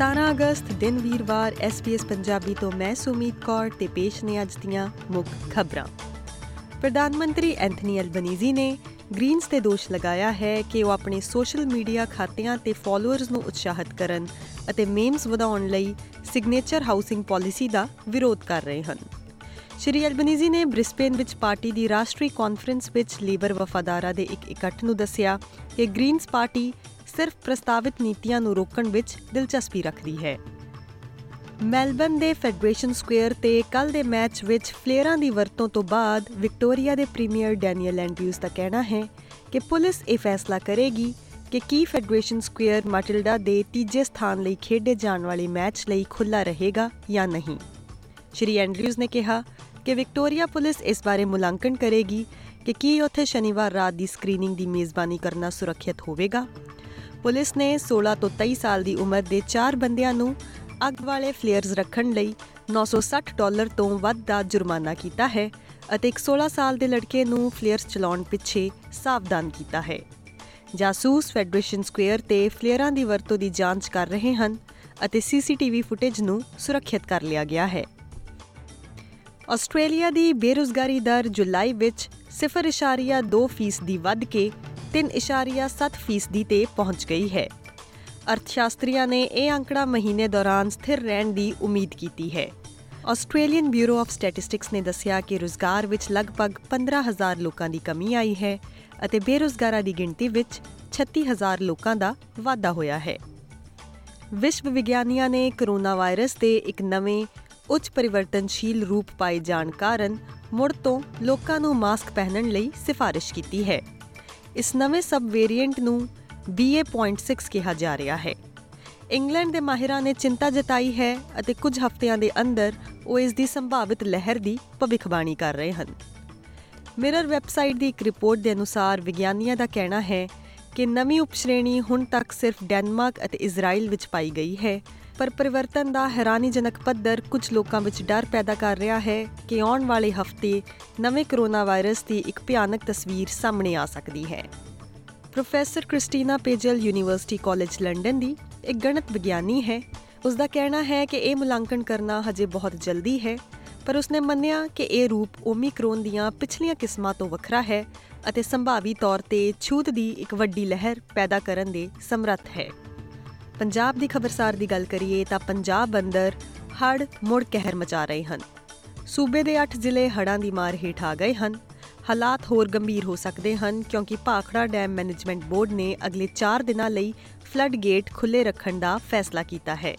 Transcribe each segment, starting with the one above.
17 ਅਗਸਤ ਦਿਨ ਵੀਰਵਾਰ SBS ਪੰਜਾਬੀ ਤੋਂ ਮੈਂ ਸੁਮੀਤ ਕੌਰ ਤੇ ਪੇਸ਼ ਨੇ ਅੱਜ ਦੀਆਂ ਮੁੱਖ ਖਬਰਾਂ। ਪ੍ਰਧਾਨ ਮੰਤਰੀ ਐਂਥਨੀ ਐਲਬਨੀਜ਼ੀ ਨੇ ਗ੍ਰੀਨਸ ਤੇ ਦੋਸ਼ ਲਗਾਇਆ ਹੈ ਕਿ ਉਹ ਆਪਣੇ ਸੋਸ਼ਲ ਮੀਡੀਆ ਖਾਤਿਆਂ ਤੇ ਫਾਲੋਅਰਸ ਨੂੰ ਉਤਸ਼ਾਹਿਤ ਕਰਨ ਅਤੇ ਮੇਮਸ ਵਧਾਉਣ ਲਈ ਸਿਗਨੇਚਰ ਹਾਊਸਿੰਗ ਪਾਲਿਸੀ ਦਾ ਵਿਰੋਧ ਕਰ ਰਹੇ ਹਨ। ਸ਼੍ਰੀ ਐਲਬਨੀਜ਼ੀ ਨੇ ਬ੍ਰਿਸਬੇਨ ਵਿੱਚ ਪਾਰਟੀ ਦੀ ਰਾਸ਼ਟਰੀ ਕਾਨਫਰੰਸ ਵਿੱਚ ਲੇਬਰ ਵਫਾਦਾਰਾਂ ਦੇ ਇੱਕ ਇਕੱਠ ਨੂੰ ਦੱਸਿਆ ਕਿ ਗ੍ਰੀਨਸ ਪਾਰਟੀ ਸਿਰਫ ਪ੍ਰਸਤਾਵਿਤ ਨੀਤੀਆਂ ਨੂੰ ਰੋਕਣ ਵਿੱਚ ਦਿਲਚਸਪੀ ਰੱਖਦੀ ਹੈ। ਮੈਲਬਨ ਦੇ ਫੈਡਰੇਸ਼ਨ ਸਕੁਅਰ ਤੇ ਕੱਲ ਦੇ ਮੈਚ ਵਿੱਚ ਫਲੇਅਰਾਂ ਦੀ ਵਰਤੋਂ ਤੋਂ ਬਾਅਦ ਵਿਕਟੋਰੀਆ ਦੇ ਪ੍ਰੀਮੀਅਰ ਡੈਨੀਅਲ ਐਂਡਰਿਊਸ ਦਾ ਕਹਿਣਾ ਹੈ ਕਿ ਪੁਲਿਸ ਇਹ ਫੈਸਲਾ ਕਰੇਗੀ ਕਿ ਕੀ ਫੈਡਰੇਸ਼ਨ ਸਕੁਅਰ ਮਾਟਿਲਡਾ ਦੇ ਤੀਜੇ ਸਥਾਨ ਲਈ ਖੇਡੇ ਜਾਣ ਵਾਲੇ ਮੈਚ ਲਈ ਖੁੱਲਾ ਰਹੇਗਾ ਜਾਂ ਨਹੀਂ। ਸ਼੍ਰੀ ਐਂਡਰਿਊਸ ਨੇ ਕਿਹਾ ਕਿ ਵਿਕਟੋਰੀਆ ਪੁਲਿਸ ਇਸ ਬਾਰੇ ਮੁਲਾਂਕਣ ਕਰੇਗੀ ਕਿ ਕੀ ਉੱਥੇ ਸ਼ਨੀਵਾਰ ਰਾਤ ਦੀ ਸਕਰੀਨਿੰਗ ਦੀ ਮੇਜ਼ਬਾਨੀ ਕਰਨਾ ਸੁਰੱਖਿਅਤ ਹੋਵੇਗਾ। ਪੁਲਿਸ ਨੇ 16 ਤੋਂ 23 ਸਾਲ ਦੀ ਉਮਰ ਦੇ 4 ਬੰਦਿਆਂ ਨੂੰ ਅੱਗ ਵਾਲੇ ਫਲੇਅਰਸ ਰੱਖਣ ਲਈ 960 ਡਾਲਰ ਤੋਂ ਵੱਧ ਦਾ ਜੁਰਮਾਨਾ ਕੀਤਾ ਹੈ ਅਤੇ ਇੱਕ 16 ਸਾਲ ਦੇ ਲੜਕੇ ਨੂੰ ਫਲੇਅਰਸ ਚਲਾਉਣ ਪਿੱਛੇ ਸਾਵਧਾਨ ਕੀਤਾ ਹੈ। ਜਾਸੂਸ ਫੈਡਰੇਸ਼ਨ ਸਕੁਅਰ ਤੇ ਫਲੇਅਰਾਂ ਦੀ ਵਰਤੋਂ ਦੀ ਜਾਂਚ ਕਰ ਰਹੇ ਹਨ ਅਤੇ ਸੀਸੀਟੀਵੀ ਫੁਟੇਜ ਨੂੰ ਸੁਰੱਖਿਅਤ ਕਰ ਲਿਆ ਗਿਆ ਹੈ। ਆਸਟ੍ਰੇਲੀਆ ਦੀ ਬੇਰੁਜ਼ਗਾਰੀ ਦਰ ਜੁਲਾਈ ਵਿੱਚ 0.2% ਦੀ ਵੱਧ ਕੇ 3.7% ਤੇ ਪਹੁੰਚ ਗਈ ਹੈ। ਅਰਥਸ਼ਾਸਤਰੀਆਂ ਨੇ ਇਹ ਅੰਕੜਾ ਮਹੀਨੇ ਦੌਰਾਨ ਸਥਿਰ ਰਹਿਣ ਦੀ ਉਮੀਦ ਕੀਤੀ ਹੈ। ਆਸਟ੍ਰੇਲੀਅਨ ਬਿਊਰੋ ਆਫ ਸਟੈਟਿਸਟਿਕਸ ਨੇ ਦੱਸਿਆ ਕਿ ਰੁਜ਼ਗਾਰ ਵਿੱਚ ਲਗਭਗ 15000 ਲੋਕਾਂ ਦੀ ਕਮੀ ਆਈ ਹੈ ਅਤੇ ਬੇਰੁਜ਼ਗਾਰਾਂ ਦੀ ਗਿਣਤੀ ਵਿੱਚ 36000 ਲੋਕਾਂ ਦਾ ਵਾਧਾ ਹੋਇਆ ਹੈ। ਵਿਸ਼ਵ ਵਿਗਿਆਨੀਆਂ ਨੇ ਕੋਰੋਨਾ ਵਾਇਰਸ ਦੇ ਇੱਕ ਨਵੇਂ ਉੱਚ ਪਰਿਵਰਤਨਸ਼ੀਲ ਰੂਪ ਪਾਏ ਜਾਣ ਕਾਰਨ ਮੁੜ ਤੋਂ ਲੋਕਾਂ ਨੂੰ ਮਾਸਕ ਪਹਿਨਣ ਲਈ ਸਿਫਾਰਿਸ਼ ਕੀਤੀ ਹੈ। ਇਸ ਨਵੇਂ ਸਬ ਵੇਰੀਐਂਟ ਨੂੰ BA.6 ਕਿਹਾ ਜਾ ਰਿਹਾ ਹੈ। ਇੰਗਲੈਂਡ ਦੇ ਮਾਹਿਰਾਂ ਨੇ ਚਿੰਤਾ ਜਤਾਈ ਹੈ ਅਤੇ ਕੁਝ ਹਫ਼ਤਿਆਂ ਦੇ ਅੰਦਰ ਉਹ ਇਸ ਦੀ ਸੰਭਾਵਿਤ ਲਹਿਰ ਦੀ ਭਵਿੱਖਬਾਣੀ ਕਰ ਰਹੇ ਹਨ। ਮਿਰਰ ਵੈਬਸਾਈਟ ਦੀ ਇੱਕ ਰਿਪੋਰਟ ਦੇ ਅਨੁਸਾਰ ਵਿਗਿਆਨੀਆਂ ਦਾ ਕਹਿਣਾ ਹੈ ਕਿ ਨਵੀਂ ਉਪਸ਼੍ਰੇਣੀ ਹੁਣ ਤੱਕ ਸਿਰਫ ਡੈਨਮਾਰਕ ਅਤੇ ਇਜ਼ਰਾਈਲ ਵਿੱਚ ਪਾਈ ਗਈ ਹੈ। ਪਰ ਪਰਿਵਰਤਨ ਦਾ ਹੈਰਾਨੀਜਨਕ ਪੱਧਰ ਕੁਝ ਲੋਕਾਂ ਵਿੱਚ ਡਰ ਪੈਦਾ ਕਰ ਰਿਹਾ ਹੈ ਕਿ ਆਉਣ ਵਾਲੇ ਹਫ਼ਤੇ ਨਵੇਂ ਕਰੋਨਾ ਵਾਇਰਸ ਦੀ ਇੱਕ ਭਿਆਨਕ ਤਸਵੀਰ ਸਾਹਮਣੇ ਆ ਸਕਦੀ ਹੈ। Professor Christina Pagel university college London ਦੀ ਇੱਕ ਗਣਿਤ ਵਿਗਿਆਨੀ ਹੈ। ਉਸ ਦਾ ਕਹਿਣਾ ਹੈ ਕਿ ਇਹ ਮੁਲਾਂਕਣ ਕਰਨਾ ਹਜੇ ਬਹੁਤ ਜਲਦੀ ਹੈ। ਪਰ ਉਸਨੇ ਮੰਨਿਆ ਕਿ ਇਹ ਰੂਪ ਓਮਿਕਰੋਨ ਦੀਆਂ ਪਿਛਲੀਆਂ ਕਿਸਮਾਂ ਤੋਂ ਵੱਖਰਾ ਹੈ ਅਤੇ ਸੰਭਾਵੀ ਤੌਰ ਤੇ ਛੂਤ ਦੀ ਇੱਕ ਵੱਡੀ ਲਹਿਰ ਪੈਦਾ ਕਰਨ ਦੇ ਸਮਰੱਥ ਹੈ। ਪੰਜਾਬ ਦੀ ਖਬਰਸਾਰ ਦੀ ਗੱਲ ਕਰੀਏ ਤਾਂ ਪੰਜਾਬ ਅੰਦਰ ਹੜ ਮੁੜ ਕਹਿਰ ਮਚਾ ਰਹੇ ਹਨ। ਸੂਬੇ ਦੇ 8 ਜ਼ਿਲ੍ਹੇ ਹੜਾਂ ਦੀ ਮਾਰ ਹੇਠ ਆ ਗਏ ਹਨ। ਹਾਲਾਤ ਹੋਰ ਗੰਭੀਰ ਹੋ ਸਕਦੇ ਹਨ ਕਿਉਂਕਿ ਭਾਖੜਾ ਡੈਮ ਮੈਨੇਜਮੈਂਟ ਬੋਰਡ ਨੇ ਅਗਲੇ 4 ਦਿਨਾਂ ਲਈ ਫਲੱਡ ਗੇਟ ਖੁੱਲੇ ਰੱਖਣ ਦਾ ਫੈਸਲਾ ਕੀਤਾ ਹੈ।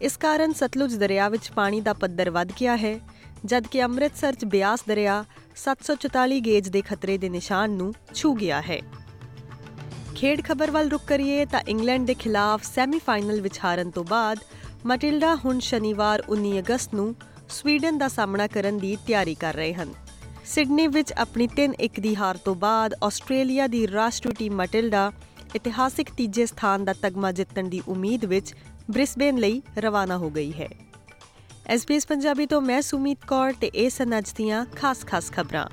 ਇਸ ਕਾਰਨ ਸਤਲੁਜ ਦਰਿਆ ਵਿੱਚ ਪਾਣੀ ਦਾ ਪੱਧਰ ਵੱਧ ਗਿਆ ਹੈ, ਜਦਕਿ ਅੰਮ੍ਰਿਤਸਰ 'ਚ ਬਿਆਸ ਦਰਿਆ 744 ਗੇਜ ਦੇ ਖਤਰੇ ਦੇ ਨਿਸ਼ਾਨ ਨੂੰ ਛੂ ਗਿਆ ਹੈ। ਖੇਡ ਖਬਰ ਵੱਲ ਰੁਕ ਕਰੀਏ ਤਾਂ ਇੰਗਲੈਂਡ ਦੇ ਖਿਲਾਫ ਸੈਮੀਫਾਈਨਲ ਵਿੱਚ ਹਾਰਨ ਤੋਂ ਬਾਅਦ ਮਟਿਲਡਾ ਹੁਣ ਸ਼ਨੀਵਾਰ 19 ਅਗਸਤ ਨੂੰ ਸਵੀਡਨ ਦਾ ਸਾਹਮਣਾ ਕਰਨ ਦੀ ਤਿਆਰੀ ਕਰ ਰਹੇ ਹਨ। ਸਿਡਨੀ ਵਿੱਚ ਆਪਣੀ 3-1 ਦੀ ਹਾਰ ਤੋਂ ਬਾਅਦ ਆਸਟ੍ਰੇਲੀਆ ਦੀ ਰਾਸ਼ਟਰੀ ਟੀਮ ਮਟਿਲਡਾ ਇਤਿਹਾਸਿਕ ਤੀਜੇ ਸਥਾਨ ਦਾ ਤਗਮਾ ਜਿੱਤਣ ਦੀ ਉਮੀਦ ਵਿੱਚ ਬ੍ਰਿਸਬੇਨ ਲਈ ਰਵਾਨਾ ਹੋ ਗਈ ਹੈ। ਐਸਪੀਐਸ ਪੰਜਾਬੀ ਤੋਂ ਮੈਂ ਸੁਮੀਤ ਕੌਰ ਤੇ ਇਹ ਸਨ ਅੱਜ ਦੀਆਂ ਖਾਸ-ਖਾਸ ਖਬਰਾਂ।